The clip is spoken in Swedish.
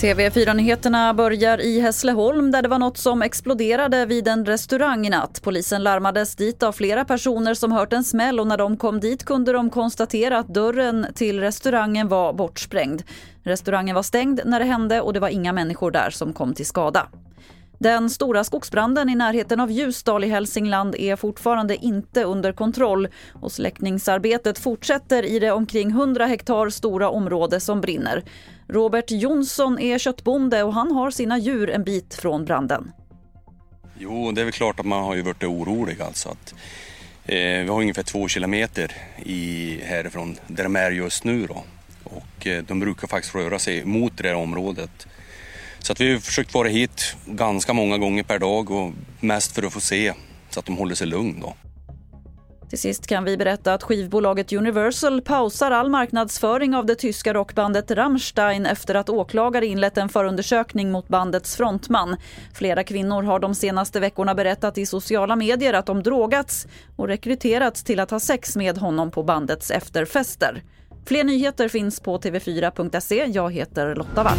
TV4-nyheterna börjar i Hässleholm där det var något som exploderade vid en restaurang i natt. Polisen larmades dit av flera personer som hört en smäll och när de kom dit kunde de konstatera att dörren till restaurangen var bortsprängd. Restaurangen var stängd när det hände och det var inga människor där som kom till skada. Den stora skogsbranden i närheten av Ljusdal i Hälsingland är fortfarande inte under kontroll och släckningsarbetet fortsätter i det omkring 100 hektar stora område som brinner. Robert Jonsson är köttbonde och han har sina djur en bit från branden. Jo, det är väl klart att man har ju varit orolig alltså. Att, eh, vi har ungefär två kilometer i, härifrån där de är just nu då. Och eh, de brukar faktiskt röra sig mot det här området så att vi har försökt vara hit ganska många gånger per dag och mest för att få se så att de håller sig lugn då. Till sist kan vi berätta att skivbolaget Universal pausar all marknadsföring av det tyska rockbandet Rammstein efter att åklagare inlett en förundersökning mot bandets frontman. Flera kvinnor har de senaste veckorna berättat i sociala medier att de drogats och rekryterats till att ha sex med honom på bandets efterfester. Fler nyheter finns på tv4.se. Jag heter Lotta Wall.